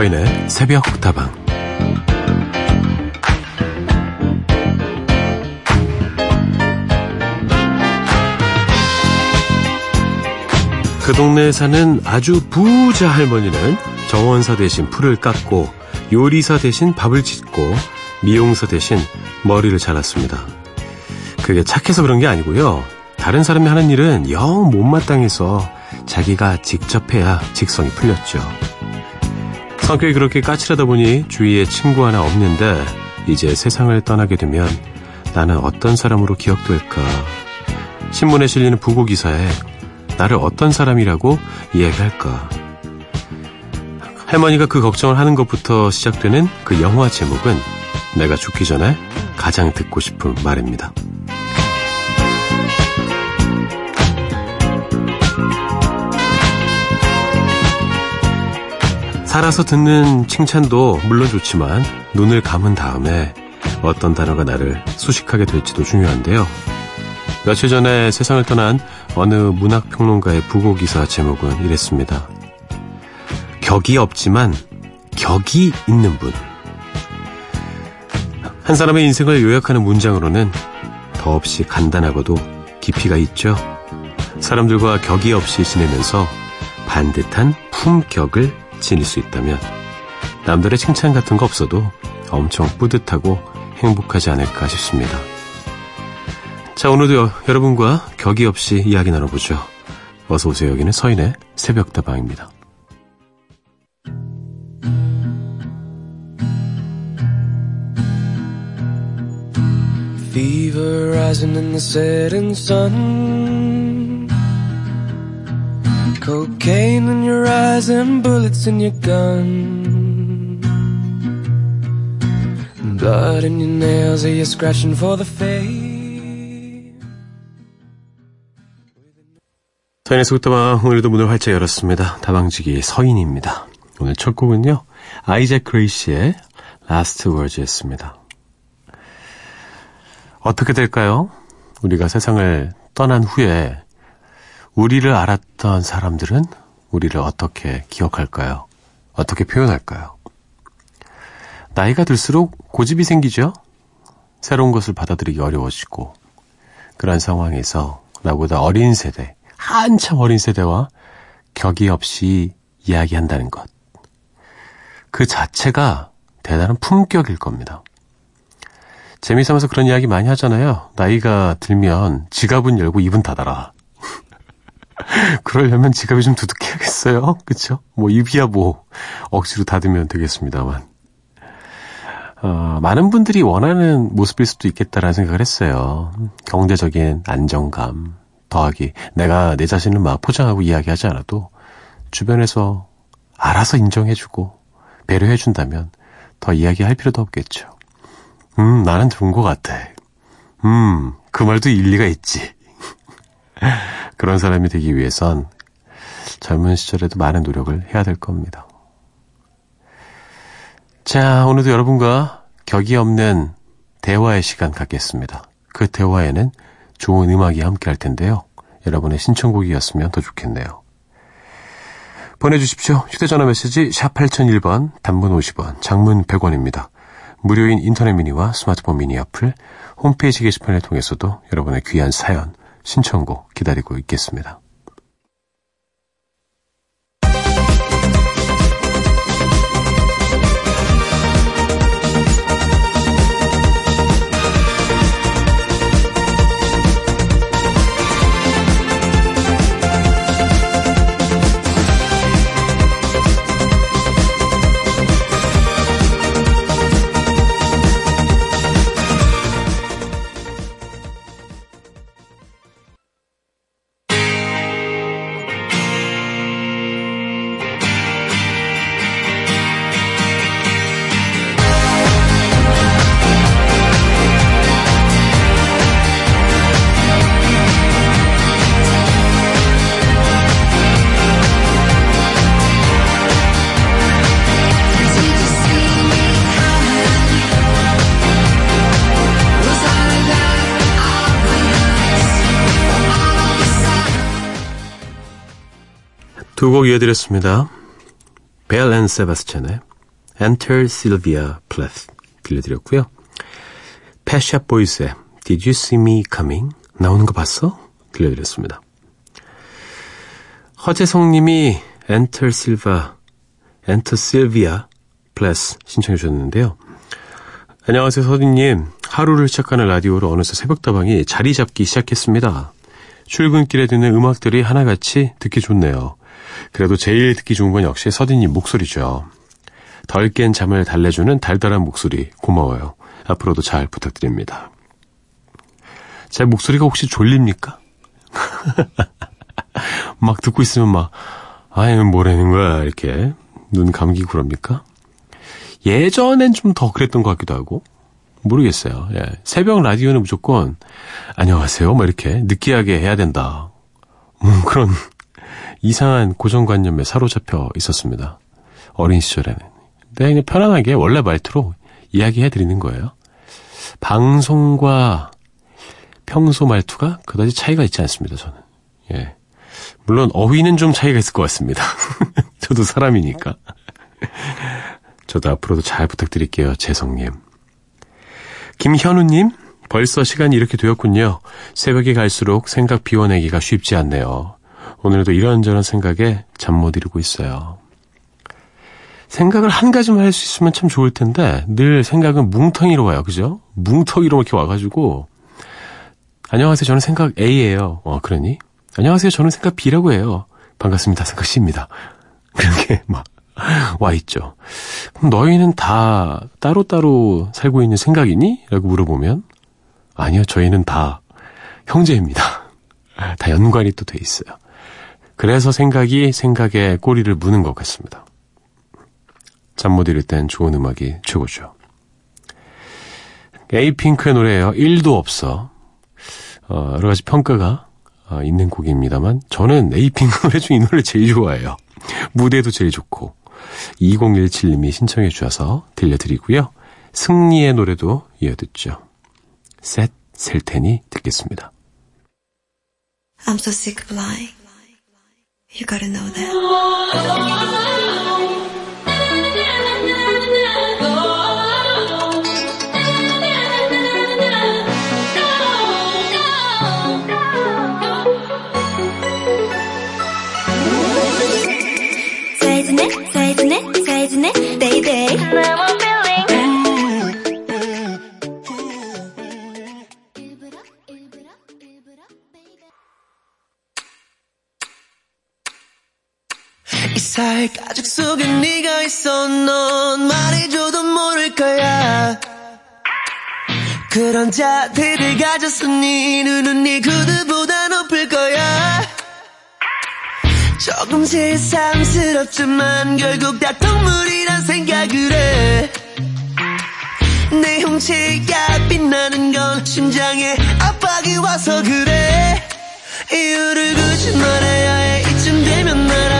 서인의 새벽 다방 그 동네에 사는 아주 부자 할머니는 정원사 대신 풀을 깎고 요리사 대신 밥을 짓고 미용사 대신 머리를 잘랐습니다. 그게 착해서 그런 게 아니고요. 다른 사람이 하는 일은 영 못마땅해서 자기가 직접 해야 직성이 풀렸죠. 성격이 그렇게 까칠하다 보니 주위에 친구 하나 없는데 이제 세상을 떠나게 되면 나는 어떤 사람으로 기억될까? 신문에 실리는 부고 기사에 나를 어떤 사람이라고 이야기할까? 할머니가 그 걱정을 하는 것부터 시작되는 그 영화 제목은 내가 죽기 전에 가장 듣고 싶은 말입니다. 살아서 듣는 칭찬도 물론 좋지만 눈을 감은 다음에 어떤 단어가 나를 수식하게 될지도 중요한데요. 며칠 전에 세상을 떠난 어느 문학평론가의 부고기사 제목은 이랬습니다. 격이 없지만 격이 있는 분. 한 사람의 인생을 요약하는 문장으로는 더없이 간단하고도 깊이가 있죠. 사람들과 격이 없이 지내면서 반듯한 품격을 지닐 수 있다면 남들의 칭찬 같은 거 없어도 엄청 뿌듯하고 행복하지 않을까 싶습니다. 자, 오늘도 여러분과 격이 없이 이야기 나눠보죠. 어서오세요. 여기는 서인의 새벽다방입니다. Cocaine in your eyes and bullets in your gun Blood in your nails, are you scratching for the face? 서인의 속다방 오늘도 문을 활짝 열었습니다. 다방지기 서인입니다. 오늘 첫 곡은요. 아이잭 그레이시의 Last Words였습니다. 어떻게 될까요? 우리가 세상을 떠난 후에 우리를 알았던 사람들은 우리를 어떻게 기억할까요? 어떻게 표현할까요? 나이가 들수록 고집이 생기죠? 새로운 것을 받아들이기 어려워지고 그런 상황에서 나보다 어린 세대, 한참 어린 세대와 격이 없이 이야기한다는 것. 그 자체가 대단한 품격일 겁니다. 재미삼아서 그런 이야기 많이 하잖아요. 나이가 들면 지갑은 열고 입은 닫아라. 그러려면 지갑이 좀 두둑해야겠어요. 그쵸? 뭐 입이야 뭐 억지로 닫으면 되겠습니다만. 어, 많은 분들이 원하는 모습일 수도 있겠다라는 생각을 했어요. 경제적인 안정감, 더하기 내가 내 자신을 막 포장하고 이야기하지 않아도 주변에서 알아서 인정해주고 배려해준다면 더 이야기할 필요도 없겠죠. 음, 나는 좋은 것 같아. 음, 그 말도 일리가 있지. 그런 사람이 되기 위해선 젊은 시절에도 많은 노력을 해야 될 겁니다. 자, 오늘도 여러분과 격이 없는 대화의 시간 갖겠습니다. 그 대화에는 좋은 음악이 함께 할 텐데요. 여러분의 신청곡이었으면 더 좋겠네요. 보내주십시오. 휴대전화 메시지 샵 8001번, 단문 50원, 장문 100원입니다. 무료인 인터넷 미니와 스마트폰 미니 어플, 홈페이지 게시판을 통해서도 여러분의 귀한 사연, 신청곡 기다리고 있겠습니다. 두 곡 이어드렸습니다. 벨 앤 세바스찬의 Enter Sylvia Plath 들려드렸고요. 펫 샵 보이즈의 Did You See Me Coming? 나오는 거 봤어? 들려드렸습니다. 허재성 님이 Enter Sylvia, Enter Sylvia Plath 신청해 주셨는데요. 안녕하세요, 서디님. 하루를 시작하는 라디오로 어느새 새벽다방이 자리 잡기 시작했습니다. 출근길에 듣는 음악들이 하나같이 듣기 좋네요. 그래도 제일 듣기 좋은 건 역시 서디님 목소리죠. 덜 깬 잠을 달래주는 달달한 목소리 고마워요. 앞으로도 잘 부탁드립니다. 제 목소리가 혹시 졸립니까? 막 듣고 있으면 막, 아이, 뭐라는 거야, 이렇게. 눈 감기고 그럽니까? 예전엔 좀 더 그랬던 것 같기도 하고. 모르겠어요. 예. 새벽 라디오는 무조건, 안녕하세요. 막 이렇게 느끼하게 해야 된다. 음, 그런 이상한 고정관념에 사로잡혀 있었습니다. 어린 시절에는. 근데 그냥 편안하게 원래 말투로 이야기해 드리는 거예요. 방송과 평소 말투가 그다지 차이가 있지 않습니다, 저는. 예. 물론 어휘는 좀 차이가 있을 것 같습니다. 저도 사람이니까. 저도 앞으로도 잘 부탁드릴게요, 재성님. 김현우님, 벌써 시간이 이렇게 되었군요. 새벽에 갈수록 생각 비워내기가 쉽지 않네요. 오늘도 이런저런 생각에 잠 못 이루고 있어요. 생각을 한 가지만 할 수 있으면 참 좋을 텐데 늘 생각은 뭉텅이로 와요. 그죠? 뭉텅이로 이렇게 와가지고 안녕하세요. 저는 생각 A예요. 어, 그러니? 안녕하세요. 저는 생각 B라고 해요. 반갑습니다. 생각 C입니다. 그렇게 막 와 있죠. 그럼 너희는 다 따로따로 살고 있는 생각이니? 라고 물어보면 아니요. 저희는 다 형제입니다. 다 연관이 또 돼 있어요. 그래서 생각이 생각에 꼬리를 무는 것 같습니다. 잠 못 이룰 땐 좋은 음악이 최고죠. 에이핑크의 노래예요. 1도 없어. 어, 여러 가지 평가가 어, 있는 곡입니다만 저는 에이핑크 노래 중 이 노래 제일 좋아해요. 무대도 제일 좋고 2017님이 신청해 주셔서 들려드리고요. 승리의 노래도 이어듣죠. 셋, 셀 테니 듣겠습니다. I'm so sick of lying. You gotta know that. 살 가죽 속에 네가 있어. 넌 말해줘도 모를 거야. 그런 자태를 가졌어 네 눈은 네 구두보다 높을 거야. 조금 세상스럽지만 결국 다 동물이란 생각을 해. 내 형체가 빛나는 건 심장에 압박이 와서 그래. 이유를 굳이 말해야 해. 이쯤 되면 알아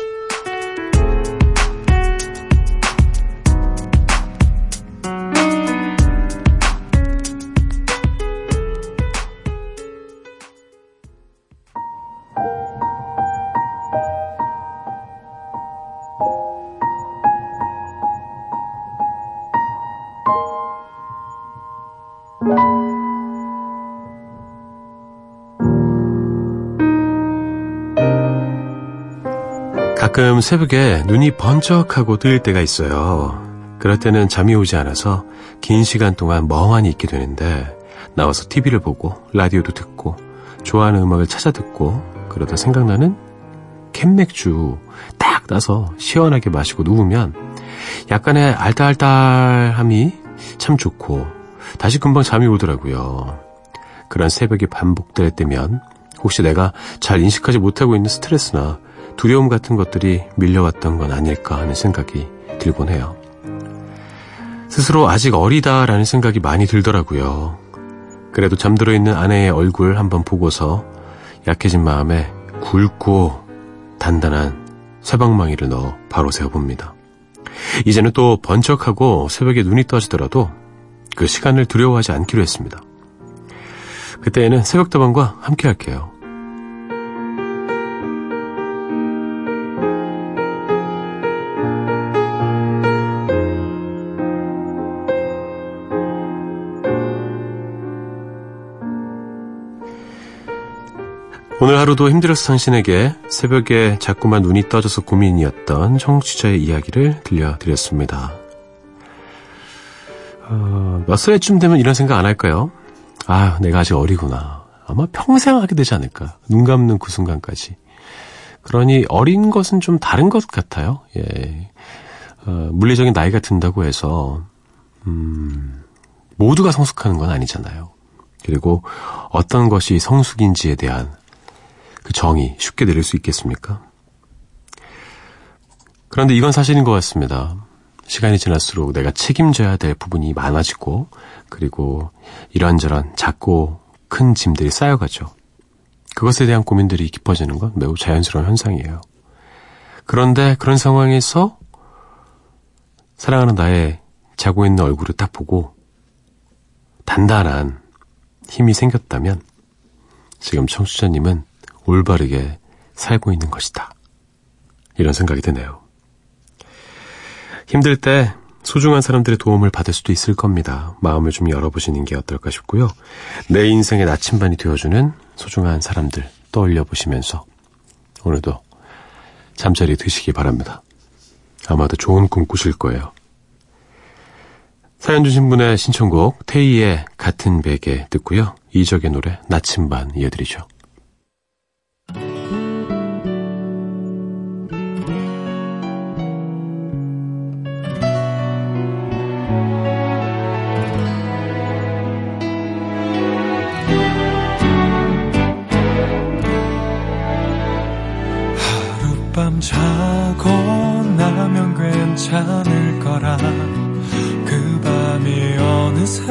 가끔 새벽에 눈이 번쩍하고 뜨일 때가 있어요. 그럴 때는 잠이 오지 않아서 긴 시간 동안 멍하니 있게 되는데 나와서 TV를 보고 라디오도 듣고 좋아하는 음악을 찾아 듣고 그러다 생각나는 캔맥주 딱 따서 시원하게 마시고 누우면 약간의 알딸알딸함이 참 좋고 다시 금방 잠이 오더라고요. 그런 새벽이 반복될 때면 혹시 내가 잘 인식하지 못하고 있는 스트레스나 두려움 같은 것들이 밀려왔던 건 아닐까 하는 생각이 들곤 해요. 스스로 아직 어리다라는 생각이 많이 들더라고요. 그래도 잠들어 있는 아내의 얼굴 한번 보고서 약해진 마음에 굵고 단단한 쇠방망이를 넣어 바로 세워봅니다. 이제는 또 번쩍하고 새벽에 눈이 떠지더라도 그 시간을 두려워하지 않기로 했습니다. 그때에는 새벽다방과 함께 할게요. 오늘 하루도 힘들어서 당신에게 새벽에 자꾸만 눈이 떠져서 고민이었던 청취자의 이야기를 들려드렸습니다. 어, 몇 살쯤 되면 이런 생각 안 할까요? 아, 내가 아직 어리구나. 아마 평생 하게 되지 않을까. 눈 감는 그 순간까지. 그러니 어린 것은 좀 다른 것 같아요. 예. 어, 물리적인 나이가 든다고 해서, 음, 모두가 성숙하는 건 아니잖아요. 그리고 어떤 것이 성숙인지에 대한 그 정의 쉽게 내릴 수 있겠습니까? 그런데 이건 사실인 것 같습니다. 시간이 지날수록 내가 책임져야 될 부분이 많아지고, 그리고 이런저런 작고 큰 짐들이 쌓여가죠. 그것에 대한 고민들이 깊어지는 건 매우 자연스러운 현상이에요. 그런데 그런 상황에서 사랑하는 나의 자고 있는 얼굴을 딱 보고 단단한 힘이 생겼다면 지금 청취자님은 올바르게 살고 있는 것이다. 이런 생각이 드네요. 힘들 때 소중한 사람들의 도움을 받을 수도 있을 겁니다. 마음을 좀 열어보시는 게 어떨까 싶고요. 내 인생의 나침반이 되어주는 소중한 사람들 떠올려 보시면서 오늘도 잠자리 드시기 바랍니다. 아마도 좋은 꿈 꾸실 거예요. 사연 주신 분의 신청곡 테이의 같은 베개 듣고요. 이적의 노래 나침반 이어드리죠. 괜찮을 거라. 그 밤이 어느새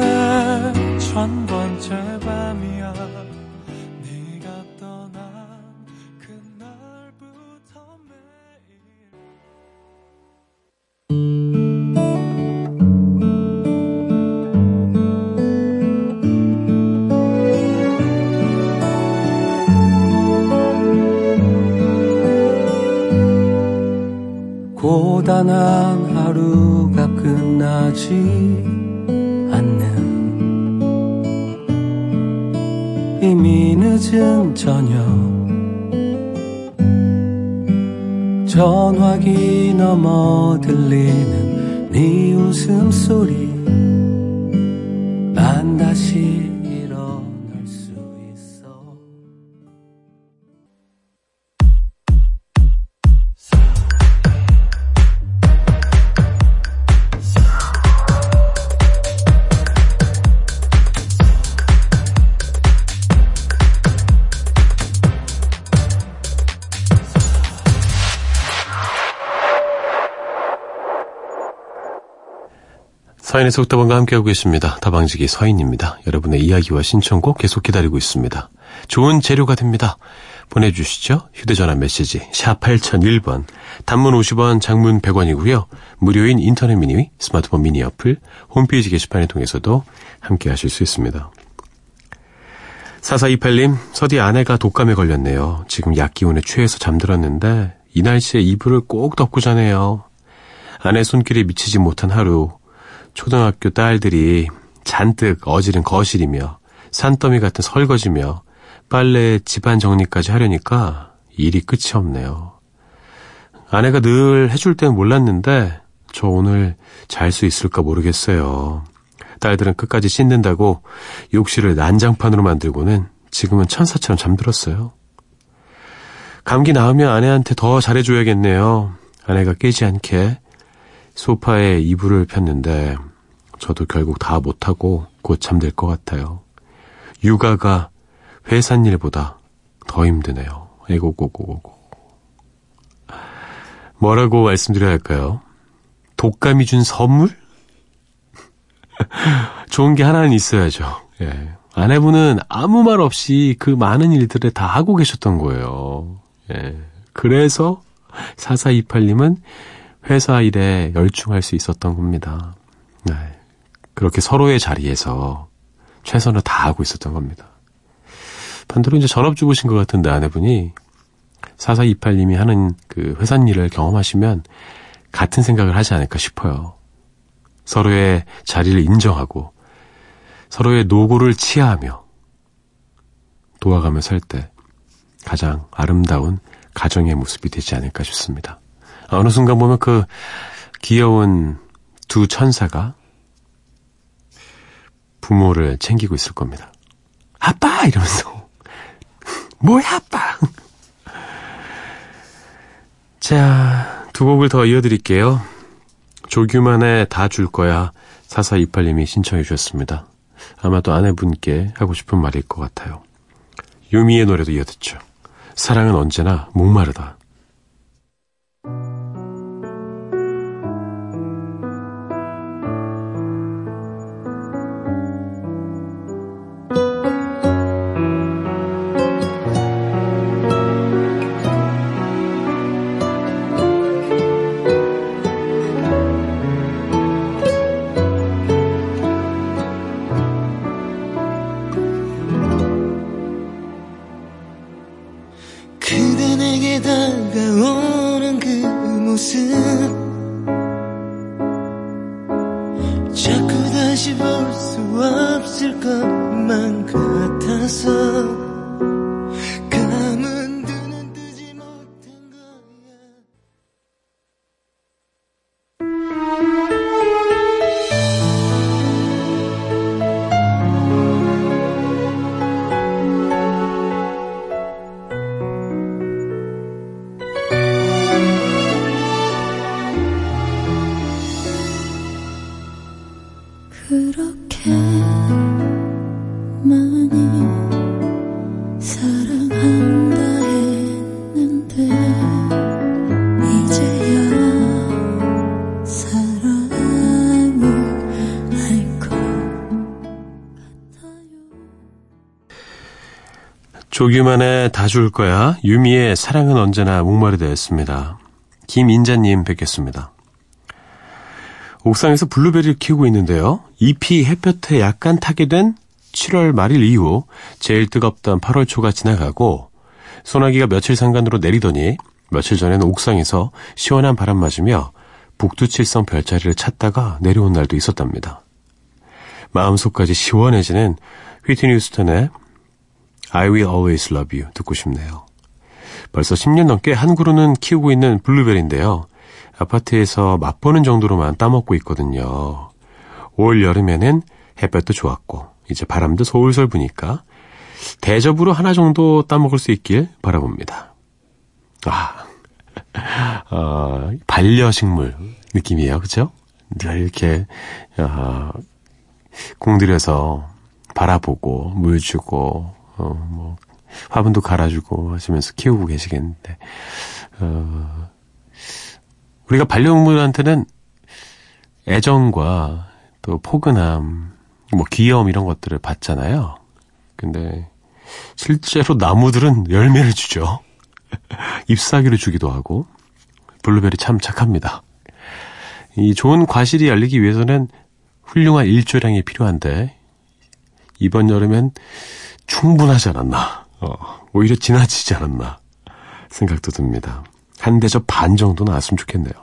천번 서인의 속다방과 함께하고 계십니다. 다방지기 서인입니다. 여러분의 이야기와 신청곡 계속 기다리고 있습니다. 좋은 재료가 됩니다. 보내주시죠. 휴대전화 메시지 샵 8001번 단문 50원 장문 100원이고요. 무료인 인터넷 미니 스마트폰 미니 어플 홈페이지 게시판을 통해서도 함께하실 수 있습니다. 4428님 서디 아내가 독감에 걸렸네요. 지금 약 기운에 취해서 잠들었는데 이 날씨에 이불을 꼭 덮고 자네요. 아내 손길에 미치지 못한 하루 초등학교 딸들이 잔뜩 어지른 거실이며 산더미 같은 설거지며 빨래 집안 정리까지 하려니까 일이 끝이 없네요. 아내가 늘 해줄 땐 몰랐는데 저 오늘 잘 수 있을까 모르겠어요. 딸들은 끝까지 씻는다고 욕실을 난장판으로 만들고는 지금은 천사처럼 잠들었어요. 감기 나으면 아내한테 더 잘해줘야겠네요. 아내가 깨지 않게 소파에 이불을 폈는데 저도 결국 다 못하고 곧 잠들 것 같아요. 육아가 회사 일보다 더 힘드네요. 에고고고고고. 뭐라고 말씀드려야 할까요? 독감이 준 선물? 좋은 게 하나는 있어야죠. 예. 아내분은 아무 말 없이 그 많은 일들을 다 하고 계셨던 거예요. 예. 그래서 4428님은 회사 일에 열중할 수 있었던 겁니다. 네. 그렇게 서로의 자리에서 최선을 다하고 있었던 겁니다. 반대로 이제 전업주부신 것 같은데 아내분이 4428님이 하는 그 회사 일을 경험하시면 같은 생각을 하지 않을까 싶어요. 서로의 자리를 인정하고 서로의 노고를 치하하며 도와가며 살 때 가장 아름다운 가정의 모습이 되지 않을까 싶습니다. 어느 순간 보면 그 귀여운 두 천사가 부모를 챙기고 있을 겁니다. 아빠! 이러면서. 뭐야, 아빠! 자, 두 곡을 더 이어드릴게요. 조규만의 다 줄 거야 4428님이 신청해 주셨습니다. 아마도 아내분께 하고 싶은 말일 것 같아요. 유미의 노래도 이어듣죠. 사랑은 언제나 목마르다. 다시 볼 수 없을 것만 같아서 조규만의 다 줄 거야. 유미의 사랑은 언제나 목마르다였습니다. 김인자님 뵙겠습니다. 옥상에서 블루베리를 키우고 있는데요. 잎이 햇볕에 약간 타게 된 7월 말일 이후 제일 뜨겁던 8월 초가 지나가고 소나기가 며칠 상간으로 내리더니 며칠 전에는 옥상에서 시원한 바람 맞으며 북두칠성 별자리를 찾다가 내려온 날도 있었답니다. 마음속까지 시원해지는 휘트니 휴스턴의 I will always love you 듣고 싶네요. 벌써 10년 넘게 한 그루는 키우고 있는 블루베리인데요. 아파트에서 맛보는 정도로만 따먹고 있거든요. 올 여름에는 햇볕도 좋았고 이제 바람도 솔솔 부니까 대접으로 하나 정도 따먹을 수 있길 바라봅니다. 아, 어, 반려식물 느낌이에요. 그죠? 늘 이렇게 어, 공들여서 바라보고 물 주고 어, 뭐 화분도 갈아주고 하시면서 키우고 계시겠는데 어, 우리가 반려동물한테는 애정과 또 포근함, 뭐 귀여움 이런 것들을 받잖아요. 근데 실제로 나무들은 열매를 주죠. 잎사귀를 주기도 하고 블루베리 참 착합니다. 이 좋은 과실이 열리기 위해서는 훌륭한 일조량이 필요한데 이번 여름엔 충분하지 않았나. 어, 오히려 지나치지 않았나 생각도 듭니다. 한 대접 반 정도 나왔으면 좋겠네요.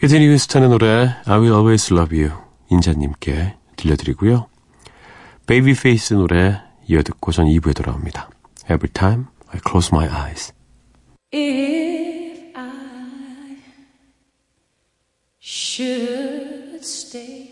휘트니 휴스턴의 노래 I Will Always Love You 인자님께 들려드리고요. 베이비페이스 노래 이어듣고 전 2부에 돌아옵니다. Every time I close my eyes. If I should stay,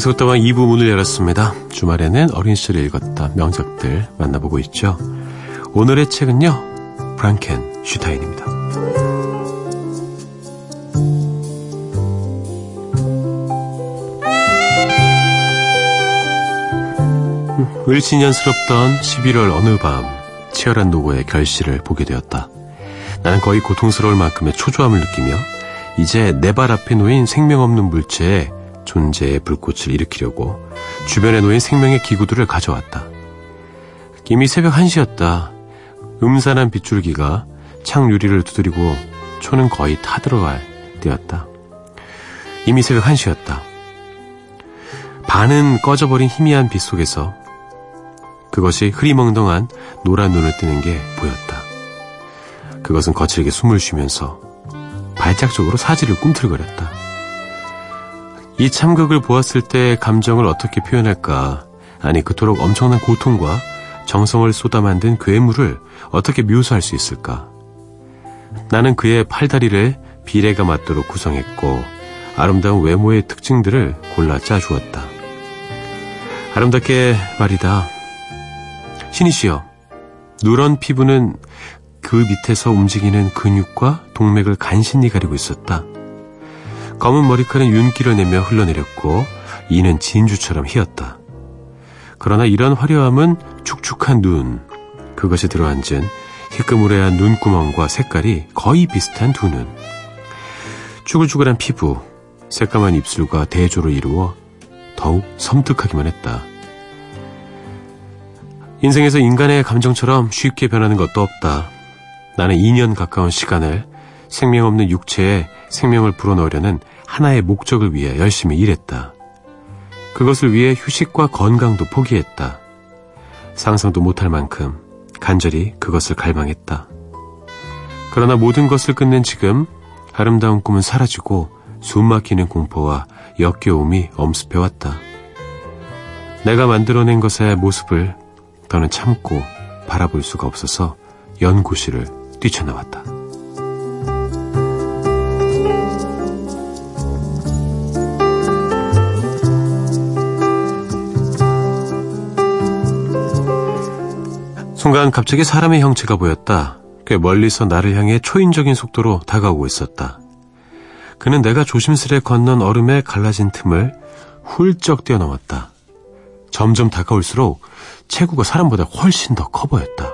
새벽 다방 2부 문을 열었습니다. 주말에는 어린 시절에 읽었던 명작들 만나보고 있죠. 오늘의 책은요. 프랑켄 슈타인입니다. 을신년스럽던 11월 어느 밤 치열한 노고의 결실을 보게 되었다. 나는 거의 고통스러울 만큼의 초조함을 느끼며 이제 내 발 앞에 놓인 생명 없는 물체의 존재의 불꽃을 일으키려고 주변에 놓인 생명의 기구들을 가져왔다. 이미 새벽 1시였다. 음산한 빗줄기가 창 유리를 두드리고 초는 거의 타들어갈 때였다. 이미 새벽 1시였다. 반은 꺼져버린 희미한 빛 속에서 그것이 흐리멍덩한 노란 눈을 뜨는 게 보였다. 그것은 거칠게 숨을 쉬면서 발작적으로 사지를 꿈틀거렸다. 이 참극을 보았을 때 감정을 어떻게 표현할까? 아니, 그토록 엄청난 고통과 정성을 쏟아 만든 괴물을 어떻게 묘사할 수 있을까? 나는 그의 팔다리를 비례가 맞도록 구성했고, 아름다운 외모의 특징들을 골라 짜주었다. 아름답게 말이다. 신이시여, 누런 피부는 그 밑에서 움직이는 근육과 동맥을 간신히 가리고 있었다. 검은 머리카락은 윤기를 내며 흘러내렸고 이는 진주처럼 희었다. 그러나 이런 화려함은 축축한 눈, 그것이 들어앉은 희끄무레한 눈구멍과 색깔이 거의 비슷한 두 눈. 쭈글쭈글한 피부, 새까만 입술과 대조를 이루어 더욱 섬뜩하기만 했다. 인생에서 인간의 감정처럼 쉽게 변하는 것도 없다. 나는 2년 가까운 시간을 생명 없는 육체에 생명을 불어넣으려는 하나의 목적을 위해 열심히 일했다. 그것을 위해 휴식과 건강도 포기했다. 상상도 못할 만큼 간절히 그것을 갈망했다. 그러나 모든 것을 끝낸 지금 아름다운 꿈은 사라지고 숨막히는 공포와 역겨움이 엄습해왔다. 내가 만들어낸 것의 모습을 더는 참고 바라볼 수가 없어서 연구실을 뛰쳐나왔다. 순간 갑자기 사람의 형체가 보였다. 꽤 멀리서 나를 향해 초인적인 속도로 다가오고 있었다. 그는 내가 조심스레 건넌 얼음에 갈라진 틈을 훌쩍 뛰어넘었다. 점점 다가올수록 체구가 사람보다 훨씬 더 커 보였다.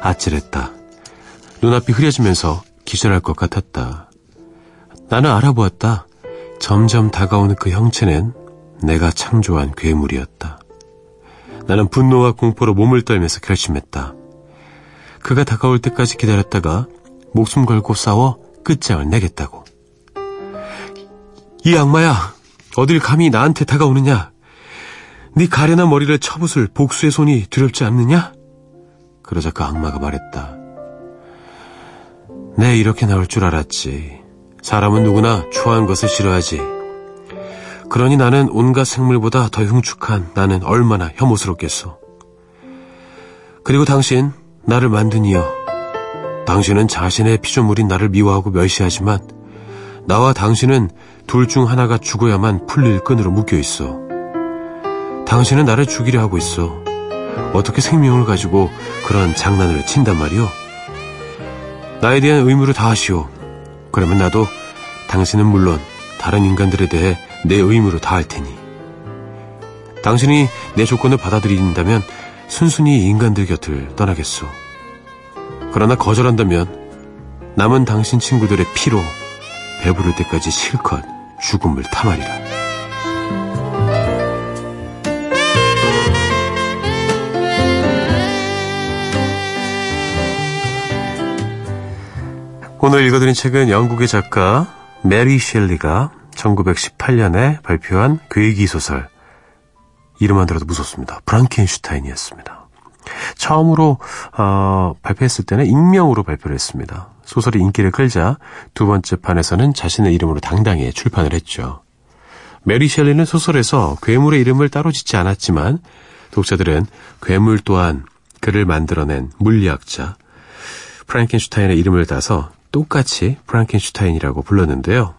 아찔했다. 눈앞이 흐려지면서 기절할 것 같았다. 나는 알아보았다. 점점 다가오는 그 형체는 내가 창조한 괴물이었다. 나는 분노와 공포로 몸을 떨면서 결심했다. 그가 다가올 때까지 기다렸다가 목숨 걸고 싸워 끝장을 내겠다고. 이 악마야, 어딜 감히 나한테 다가오느냐? 네 가련한 머리를 쳐붓을 복수의 손이 두렵지 않느냐? 그러자 그 악마가 말했다. 내 이렇게 나올 줄 알았지. 사람은 누구나 초라한 것을 싫어하지. 그러니 나는 온갖 생물보다 더 흉측한 나는 얼마나 혐오스럽겠소. 그리고 당신, 나를 만든 이여. 당신은 자신의 피조물인 나를 미워하고 멸시하지만 나와 당신은 둘 중 하나가 죽어야만 풀릴 끈으로 묶여 있어. 당신은 나를 죽이려 하고 있어. 어떻게 생명을 가지고 그런 장난을 친단 말이오? 나에 대한 의무를 다하시오. 그러면 나도 당신은 물론 다른 인간들에 대해 내 의무를 다할 테니. 당신이 내 조건을 받아들인다면 순순히 인간들 곁을 떠나겠소. 그러나 거절한다면 남은 당신 친구들의 피로 배부를 때까지 실컷 죽음을 탐하리라. 오늘 읽어드린 책은 영국의 작가 메리 셸리가 1918년에 발표한 괴기 소설 이름만 들어도 무섭습니다. 프랑켄슈타인이었습니다. 처음으로 어, 발표했을 때는 익명으로 발표를 했습니다. 소설이 인기를 끌자 두 번째 판에서는 자신의 이름으로 당당히 출판을 했죠. 메리 셸리는 소설에서 괴물의 이름을 따로 짓지 않았지만 독자들은 괴물 또한 그를 만들어낸 물리학자 프랑켄슈타인의 이름을 따서 똑같이 프랑켄슈타인이라고 불렀는데요.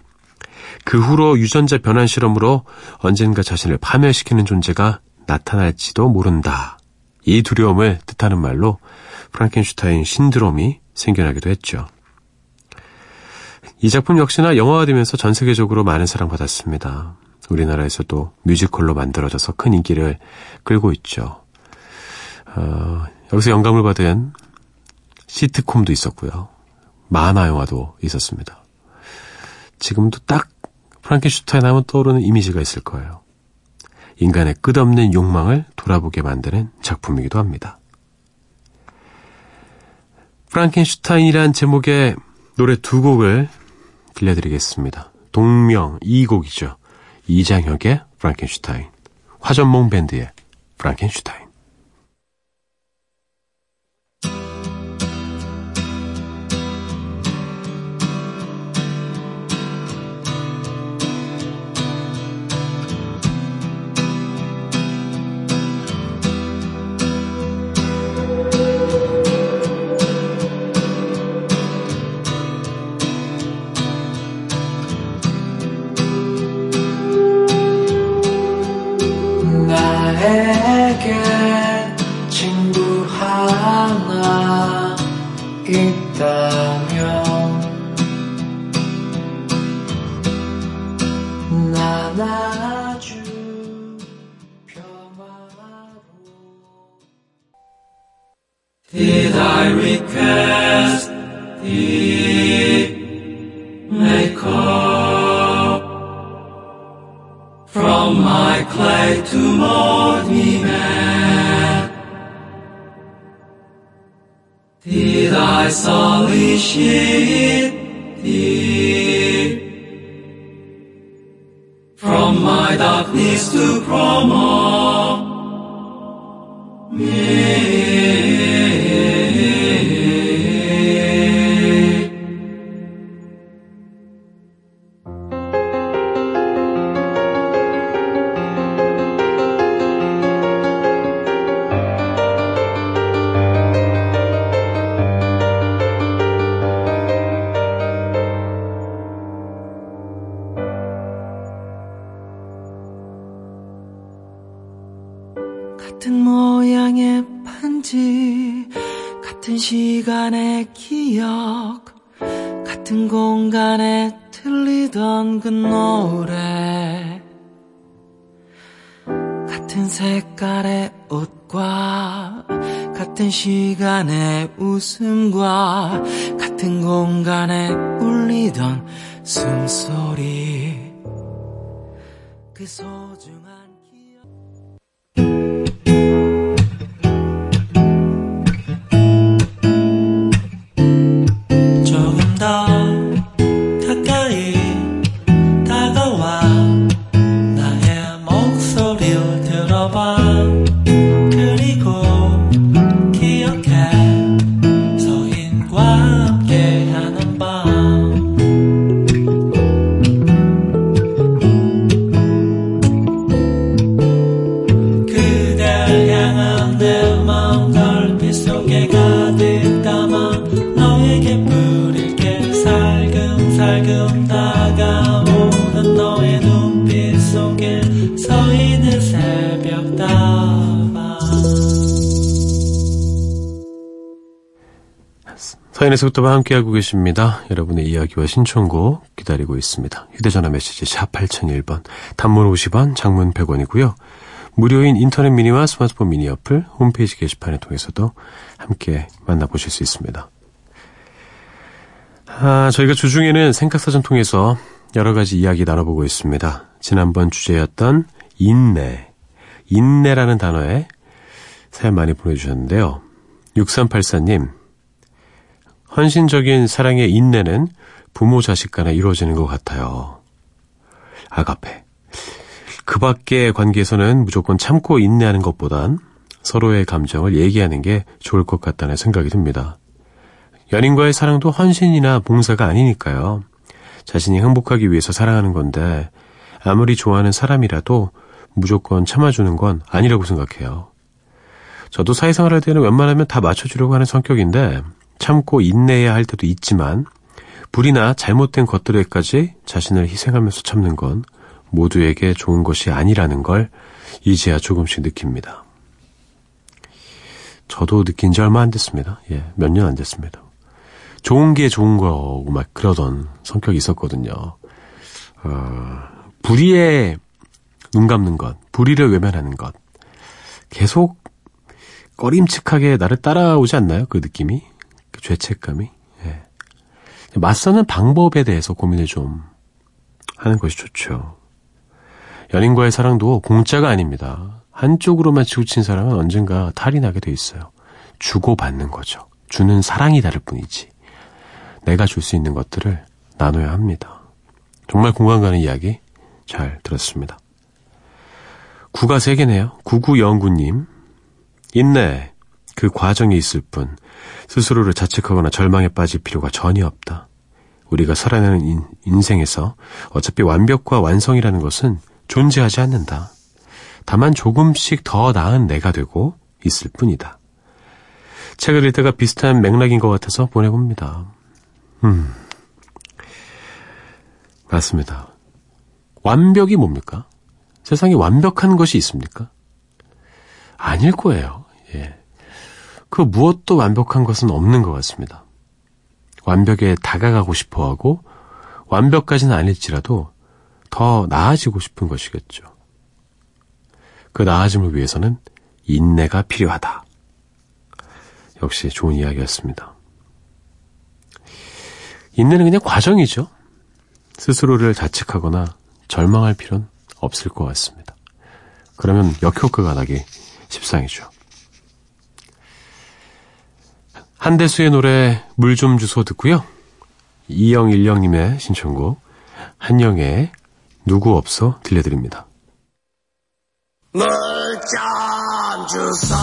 그 후로 유전자 변환 실험으로 언젠가 자신을 파멸시키는 존재가 나타날지도 모른다. 이 두려움을 뜻하는 말로 프랑켄슈타인 신드롬이 생겨나기도 했죠. 이 작품 역시나 영화화되면서 전 세계적으로 많은 사랑받았습니다. 우리나라에서도 뮤지컬로 만들어져서 큰 인기를 끌고 있죠. 어, 여기서 영감을 받은 시트콤도 있었고요. 만화 영화도 있었습니다. 지금도 딱 프랑켄슈타인 하면 떠오르는 이미지가 있을 거예요. 인간의 끝없는 욕망을 돌아보게 만드는 작품이기도 합니다. 프랑켄슈타인이란 제목의 노래 두 곡을 들려드리겠습니다. 동명 이 곡이죠. 이장혁의 프랑켄슈타인, 화전몽 밴드의 프랑켄슈타인. 반지, 같은 시간의 기억, 같은 공간에 들리던 그 노래, 같은 색깔의 옷과, 같은 시간의 웃음과, 같은 공간에 울리던 숨소리, 그 소중 서인에서부터 함께하고 계십니다. 여러분의 이야기와 신청곡 기다리고 있습니다. 휴대전화 메시지 샵 8001번, 단문 50원, 장문 100원이고요. 무료인 인터넷 미니와 스마트폰 미니 어플, 홈페이지 게시판을 통해서도 함께 만나보실 수 있습니다. 아, 저희가 주중에는 생각사전 통해서 여러 가지 이야기 나눠보고 있습니다. 지난번 주제였던 인내, 인내라는 단어에 사연 많이 보내주셨는데요. 6384님, 헌신적인 사랑의 인내는 부모 자식 간에 이루어지는 것 같아요. 아가페. 그 밖의 관계에서는 무조건 참고 인내하는 것보단 서로의 감정을 얘기하는 게 좋을 것 같다는 생각이 듭니다. 연인과의 사랑도 헌신이나 봉사가 아니니까요. 자신이 행복하기 위해서 사랑하는 건데 아무리 좋아하는 사람이라도 무조건 참아주는 건 아니라고 생각해요. 저도 사회생활 할 때는 웬만하면 다 맞춰주려고 하는 성격인데 참고 인내해야 할 때도 있지만 불이나 잘못된 것들에까지 자신을 희생하면서 참는 건 모두에게 좋은 것이 아니라는 걸 이제야 조금씩 느낍니다. 저도 느낀 지 얼마 안 됐습니다. 예, 몇 년 안 됐습니다. 좋은 게 좋은 거고 막 그러던 성격이 있었거든요. 어, 불의에 눈 감는 것, 불의를 외면하는 것. 계속 꺼림칙하게 나를 따라오지 않나요? 그 느낌이? 그 죄책감이? 예. 맞서는 방법에 대해서 고민을 좀 하는 것이 좋죠. 연인과의 사랑도 공짜가 아닙니다. 한쪽으로만 치우친 사람은 언젠가 탈이 나게 돼 있어요. 주고받는 거죠. 주는 사랑이 다를 뿐이지. 내가 줄 수 있는 것들을 나눠야 합니다. 정말 공감 가는 이야기 잘 들었습니다. 구가 세 개네요. 구구영구님. 인내. 그 과정이 있을 뿐 스스로를 자책하거나 절망에 빠질 필요가 전혀 없다. 우리가 살아가는 인, 인생에서 어차피 완벽과 완성이라는 것은 존재하지 않는다. 다만 조금씩 더 나은 내가 되고 있을 뿐이다. 책을 읽다가 비슷한 맥락인 것 같아서 보내봅니다. 음. 맞습니다. 완벽이 뭡니까? 세상에 완벽한 것이 있습니까? 아닐 거예요. 예. 그 무엇도 완벽한 것은 없는 것 같습니다. 완벽에 다가가고 싶어 하고 완벽까지는 아닐지라도 더 나아지고 싶은 것이겠죠. 그 나아짐을 위해서는 인내가 필요하다. 역시 좋은 이야기였습니다. 인내는 그냥 과정이죠. 스스로를 자책하거나 절망할 필요는 없을 것 같습니다. 그러면 역효과가 나기 십상이죠. 한대수의 노래 물 좀 주소 듣고요. 이영일령님의 신청곡 한영의 누구 없어 들려드립니다. 물 좀 주소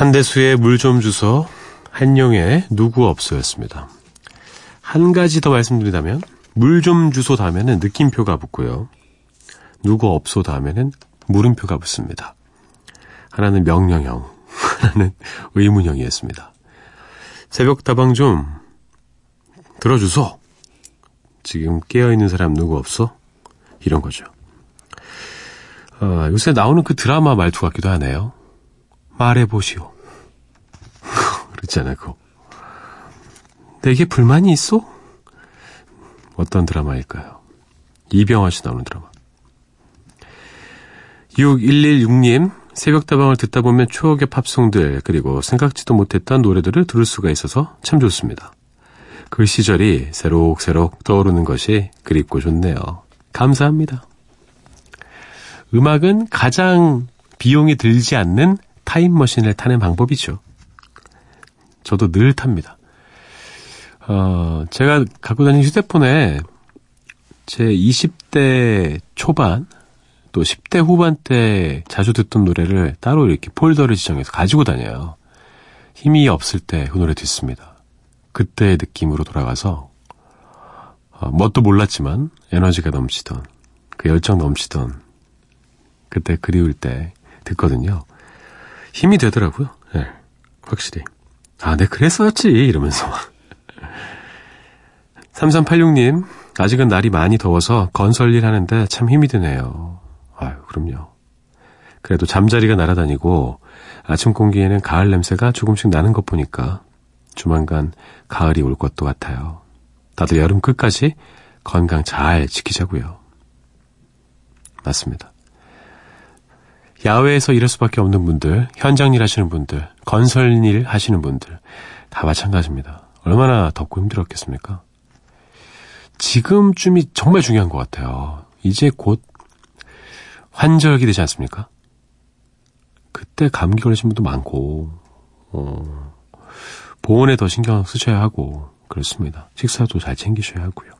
한대수의 물 좀 주소, 한영의 누구 없어였습니다. 한 가지 더 말씀드리자면, 물 좀 주소 다음에는 느낌표가 붙고요. 누구 없소 다음에는 물음표가 붙습니다. 하나는 명령형, 하나는 의문형이었습니다. 새벽 다방 좀 들어주소. 지금 깨어있는 사람 누구 없어? 이런 거죠. 어, 요새 나오는 그 드라마 말투 같기도 하네요. 말해보시오. 그렇잖아요, 그거. 내게 불만이 있어? 어떤 드라마일까요? 이병헌 씨 나오는 드라마. 6116님, 새벽다방을 듣다 보면 추억의 팝송들, 그리고 생각지도 못했던 노래들을 들을 수가 있어서 참 좋습니다. 그 시절이 새록새록 떠오르는 것이 그립고 좋네요. 감사합니다. 음악은 가장 비용이 들지 않는 타임머신을 타는 방법이죠. 저도 늘 탑니다. 어, 제가 갖고 다니는 휴대폰에 제 20대 초반 또 10대 후반 때 자주 듣던 노래를 따로 이렇게 폴더를 지정해서 가지고 다녀요. 힘이 없을 때 그 노래 듣습니다. 그때의 느낌으로 돌아가서 어, 뭣도 몰랐지만 에너지가 넘치던 그 열정 넘치던 그때 그리울 때 듣거든요. 힘이 되더라고요. 네, 확실히. 아, 네, 그랬었지. 이러면서. 3386님, 아직은 날이 많이 더워서 건설 일 하는데 참 힘이 드네요. 아유, 그럼요. 그래도 잠자리가 날아다니고 아침 공기에는 가을 냄새가 조금씩 나는 것 보니까 조만간 가을이 올 것도 같아요. 다들 여름 끝까지 건강 잘 지키자고요. 맞습니다. 야외에서 일할 수밖에 없는 분들, 현장 일 하시는 분들, 건설 일 하시는 분들 다 마찬가지입니다. 얼마나 덥고 힘들었겠습니까? 지금쯤이 정말 중요한 것 같아요. 이제 곧 환절기 되지 않습니까? 그때 감기 걸리신 분도 많고, 어, 보온에 더 신경 쓰셔야 하고, 그렇습니다. 식사도 잘 챙기셔야 하고요.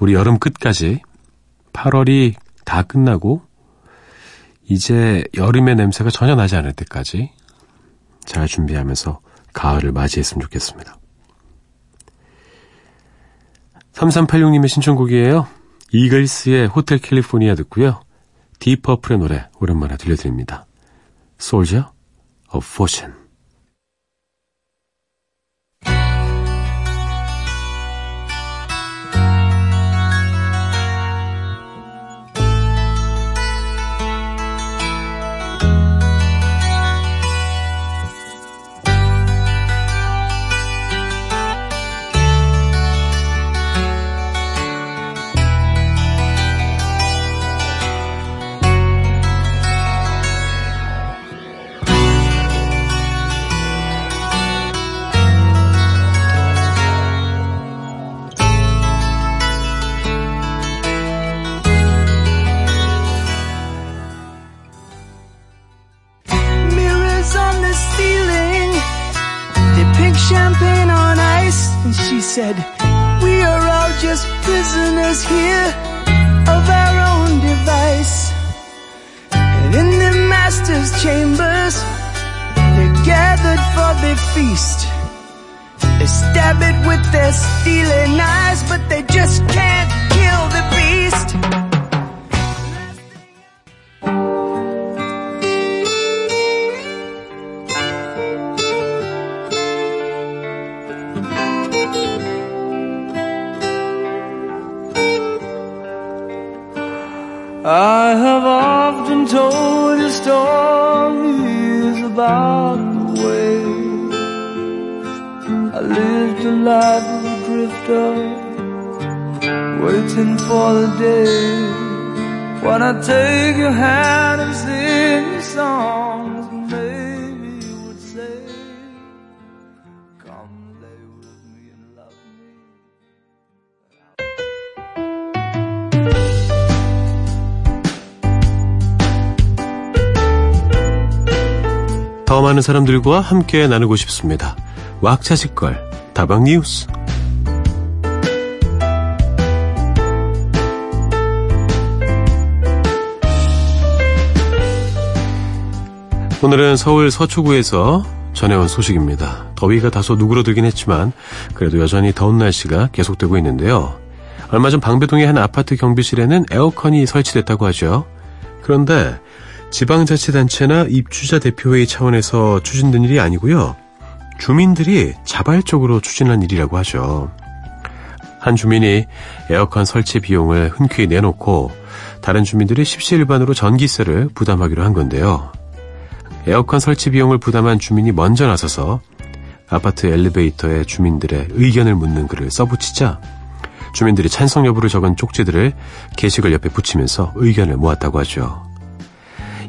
우리 여름 끝까지 8월이 다 끝나고, 이제 여름의 냄새가 전혀 나지 않을 때까지 잘 준비하면서 가을을 맞이했으면 좋겠습니다. 3386님의 신청곡이에요. 이글스의 호텔 캘리포니아 듣고요. 디퍼플의 노래 오랜만에 들려드립니다. Soldier of Fortune. 더 많은 사람들과 함께 나누고 싶습니다. 왁자지껄 다방 뉴스. 오늘은 서울 서초구에서 전해온 소식입니다. 더위가 다소 누그러들긴 했지만 그래도 여전히 더운 날씨가 계속되고 있는데요. 얼마 전 방배동의 한 아파트 경비실에는 에어컨이 설치됐다고 하죠. 그런데 지방자치단체나 입주자 대표회의 차원에서 추진된 일이 아니고요. 주민들이 자발적으로 추진한 일이라고 하죠. 한 주민이 에어컨 설치 비용을 흔쾌히 내놓고 다른 주민들이 십시일반으로 전기세를 부담하기로 한 건데요. 에어컨 설치 비용을 부담한 주민이 먼저 나서서 아파트 엘리베이터에 주민들의 의견을 묻는 글을 써붙이자 주민들이 찬성 여부를 적은 쪽지들을 게시글 옆에 붙이면서 의견을 모았다고 하죠.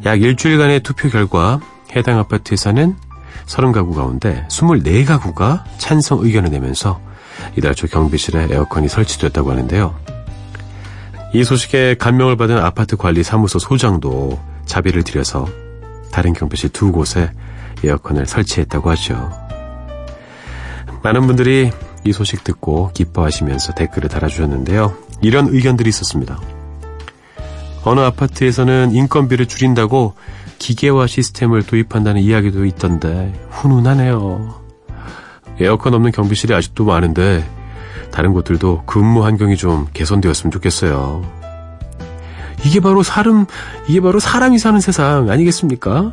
약 일주일간의 투표 결과 해당 아파트에 사는 30가구 가운데 24가구가 찬성 의견을 내면서 이달 초 경비실에 에어컨이 설치됐다고 하는데요. 이 소식에 감명을 받은 아파트 관리 사무소 소장도 자비를 들여서 다른 경비실 두 곳에 에어컨을 설치했다고 하죠. 많은 분들이 이 소식 듣고 기뻐하시면서 댓글을 달아주셨는데요. 이런 의견들이 있었습니다. 어느 아파트에서는 인건비를 줄인다고 기계화 시스템을 도입한다는 이야기도 있던데 훈훈하네요. 에어컨 없는 경비실이 아직도 많은데 다른 곳들도 근무 환경이 좀 개선되었으면 좋겠어요. 이게 바로 사람, 이게 바로 사람이 사는 세상 아니겠습니까?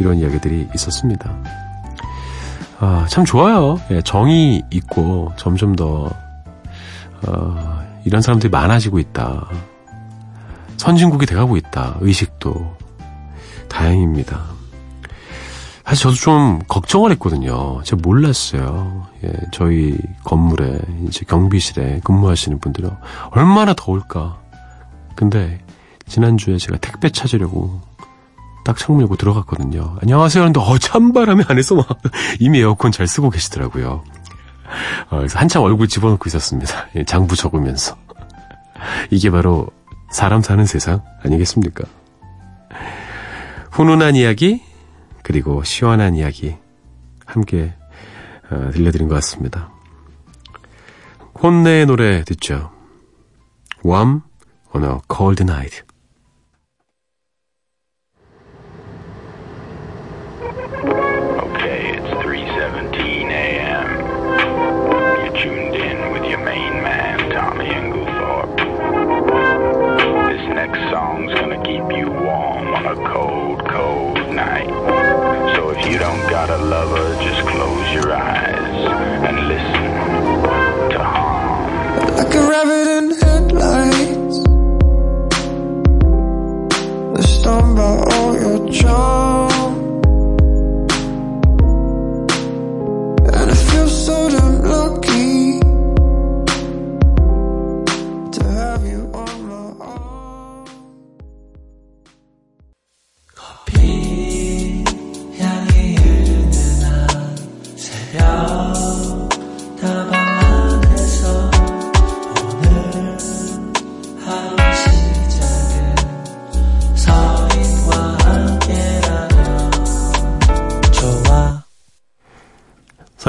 이런 이야기들이 있었습니다. 아, 참 좋아요. 예, 정이 있고 점점 더 어, 이런 사람들이 많아지고 있다. 선진국이 돼가고 있다. 의식도 다행입니다. 사실 저도 좀 걱정을 했거든요. 제가 몰랐어요. 예, 저희 건물에 이제 경비실에 근무하시는 분들은 얼마나 더울까. 근데 지난주에 제가 택배 찾으려고 딱 창문 열고 들어갔거든요. 안녕하세요 하는데 어 찬바람이 안에서 막 이미 에어컨 잘 쓰고 계시더라고요. 어, 그래서 한참 얼굴 집어넣고 있었습니다. 예, 장부 적으면서. 이게 바로 사람 사는 세상 아니겠습니까? 훈훈한 이야기 그리고 시원한 이야기 함께 어, 들려드린 것 같습니다. 혼내의 노래 듣죠. Warm on a cold night.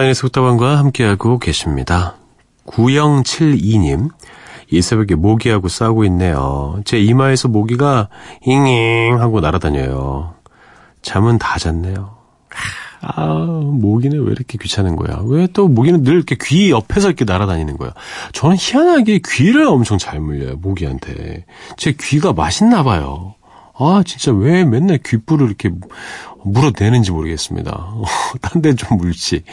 사인의 속다방과 함께하고 계십니다. 9072님, 이 새벽에 모기하고 싸우고 있네요. 제 이마에서 모기가 잉잉 하고 날아다녀요. 잠은 다 잤네요. 아, 모기는 왜 이렇게 귀찮은 거야? 왜 또 모기는 늘 이렇게 귀 옆에서 이렇게 날아다니는 거야? 저는 희한하게 귀를 엄청 잘 물려요, 모기한테. 제 귀가 맛있나 봐요. 아, 진짜 왜 맨날 귓불을 이렇게 물어대는지 모르겠습니다. 딴 데 좀 물지.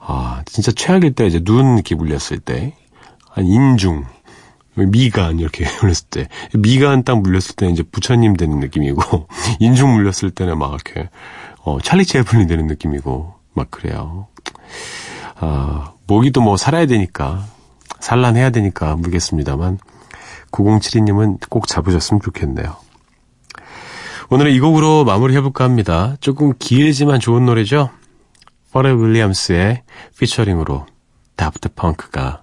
아, 진짜 최악일 때 이제 눈 이렇게 물렸을 때. 아니, 인중. 미간 이렇게 물렸을 때. 미간 딱 물렸을 때는 이제 부처님 되는 느낌이고, 인중 물렸을 때는 막 이렇게, 어, 찰리 채플린 되는 느낌이고, 막 그래요. 아, 모기도 뭐 살아야 되니까, 산란해야 되니까 물겠습니다만, 9072님은 꼭 잡으셨으면 좋겠네요. 오늘은 이 곡으로 마무리해볼까 합니다. 조금 길지만 좋은 노래죠? 퍼레 윌리엄스의 피처링으로 다프트 펑크가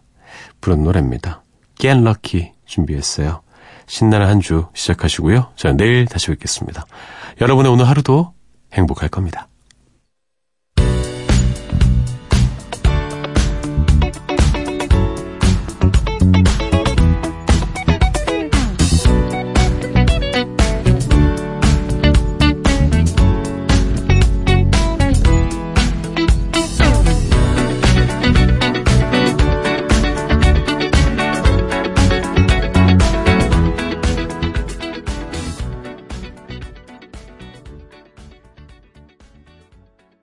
부른 노래입니다. Get Lucky 준비했어요. 신나는 한 주 시작하시고요. 저는 내일 다시 뵙겠습니다. 여러분의 오늘 하루도 행복할 겁니다.